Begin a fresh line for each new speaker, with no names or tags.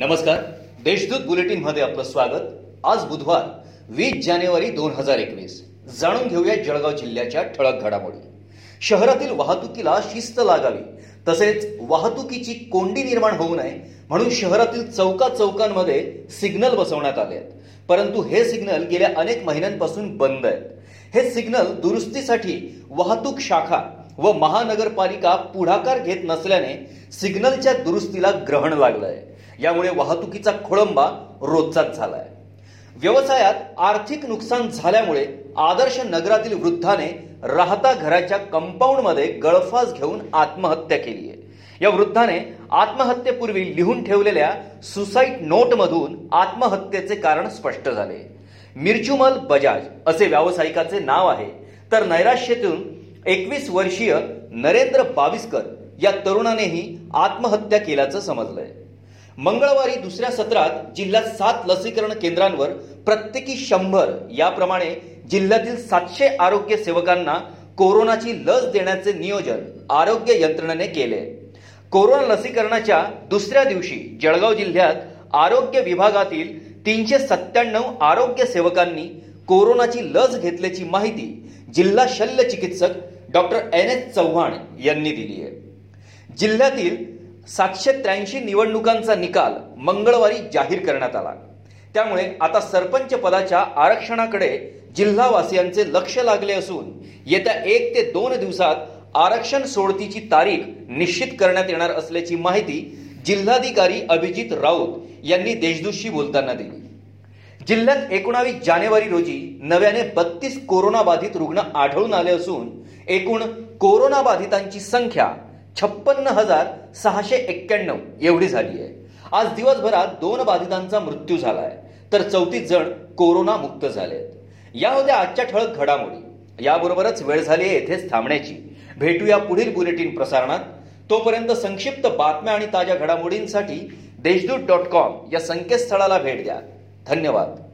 नमस्कार. देशदूत बुलेटिनमध्ये आपलं स्वागत. आज बुधवार वीस जानेवारी दोन हजार एकवीस. जाणून घेऊया जळगाव जिल्ह्याच्या ठळक घडामोडी. शहरातील वाहतुकीला शिस्त लागावी. तसेच वाहतुकीची कोंडी निर्माण होऊ नये म्हणून शहरातील चौका चौकांमध्ये सिग्नल बसवण्यात आले आहेत. परंतु हे सिग्नल गेल्या अनेक महिन्यांपासून बंद आहेत. हे सिग्नल दुरुस्तीसाठी वाहतूक शाखा व महानगरपालिका पुढाकार घेत नसल्याने सिग्नलच्या दुरुस्तीला ग्रहण लागलंय. यामुळे वाहतुकीचा खोळंबा रोजचाच झालाय. व्यवसायात आर्थिक नुकसान झाल्यामुळे आदर्श नगरातील वृद्धाने राहता घराच्या कंपाऊंडमध्ये गळफास घेऊन आत्महत्या केली आहे. या वृद्धाने आत्महत्येपूर्वी लिहून ठेवलेल्या सुसाईड नोटमधून आत्महत्येचे कारण स्पष्ट झाले. मिरचुमल बजाज असे व्यावसायिकाचे नाव आहे. तर नैराश्यतून एकवीस वर्षीय नरेंद्र बाविस्कर या तरुणानेही आत्महत्या केल्याचं समजलंय. मंगळवारी दुसऱ्या सत्रात जिल्ह्यात सात लसीकरण केंद्रांवर प्रत्येकी शंभर याप्रमाणे जिल्ह्यातील सातशे आरोग्य सेवकांना कोरोनाची लस देण्याचे नियोजन आरोग्य यंत्रणेने केले. कोरोना लसीकरणाच्या दुसऱ्या दिवशी जळगाव जिल्ह्यात आरोग्य विभागातील तीनशे सत्त्याण्णव आरोग्य सेवकांनी कोरोनाची लस घेतल्याची माहिती जिल्हा शल्य चिकित्सक डॉक्टर एन एस चव्हाण यांनी दिली आहे. जिल्ह्यातील सातशे त्र्याऐंशी निवडणुकांचा निकाल मंगळवारी जाहीर करण्यात आला. त्यामुळे आता सरपंच पदाच्या आरक्षणाकडे जिल्हावासियांचे लक्ष लागले असून येत्या एक ते दोन दिवसात आरक्षण सोडतीची तारीख निश्चित करण्यात येणार असल्याची माहिती जिल्हाधिकारी अभिजित राऊत यांनी देशदूतशी बोलताना दिली. जिल्ह्यात एकोणावीस जानेवारी रोजी नव्याने बत्तीस कोरोनाबाधित रुग्ण आढळून आले असून एकूण कोरोनाबाधितांची संख्या छप्पन्न हजार सहाशे एक्क्याण्णव एवढी झाली आहे. आज दिवसभरात दोन बाधितांचा मृत्यू झालाय. तर चौतीस जण कोरोना मुक्त झाले आहेत या होत्या आजच्या ठळक घडामोडी. याबरोबरच वेळ झाली आहे येथेच थांबण्याची. भेटूया पुढील बुलेटिन प्रसारणात. तोपर्यंत संक्षिप्त बातम्या आणि ताज्या घडामोडींसाठी देशदूत डॉट कॉम या संकेतस्थळाला भेट द्या. धन्यवाद.